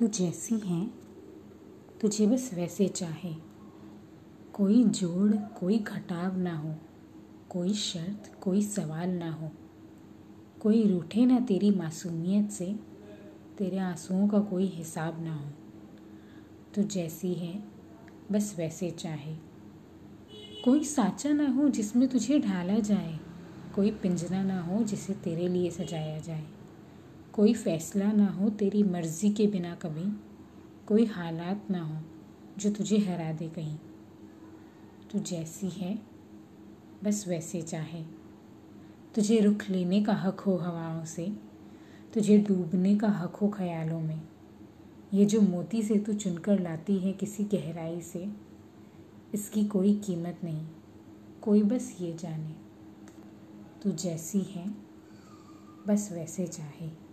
तू जैसी है, तुझे बस वैसे चाहे। कोई जोड़, कोई घटाव ना हो, कोई शर्त, कोई सवाल ना हो। कोई रूठे ना तेरी मासूमियत से, तेरे आंसुओं का कोई हिसाब ना हो। तू जैसी है, बस वैसे चाहे। कोई साचा ना हो जिसमें तुझे ढाला जाए, कोई पिंजरा ना हो जिसे तेरे लिए सजाया जाए। कोई फैसला ना हो, तेरी मर्ज़ी के बिना कभी। कोई हालात ना हो, जो तुझे हरा दे कहीं। तू जैसी है, बस वैसे चाहे। तुझे रुख लेने का हक हो हवाओं से, तुझे डूबने का हक हो ख्यालों में। ये जो मोती से तू चुनकर लाती है किसी गहराई से, इसकी कोई कीमत नहीं, कोई बस ये जाने। तू जैसी है, बस वैसे चाहे।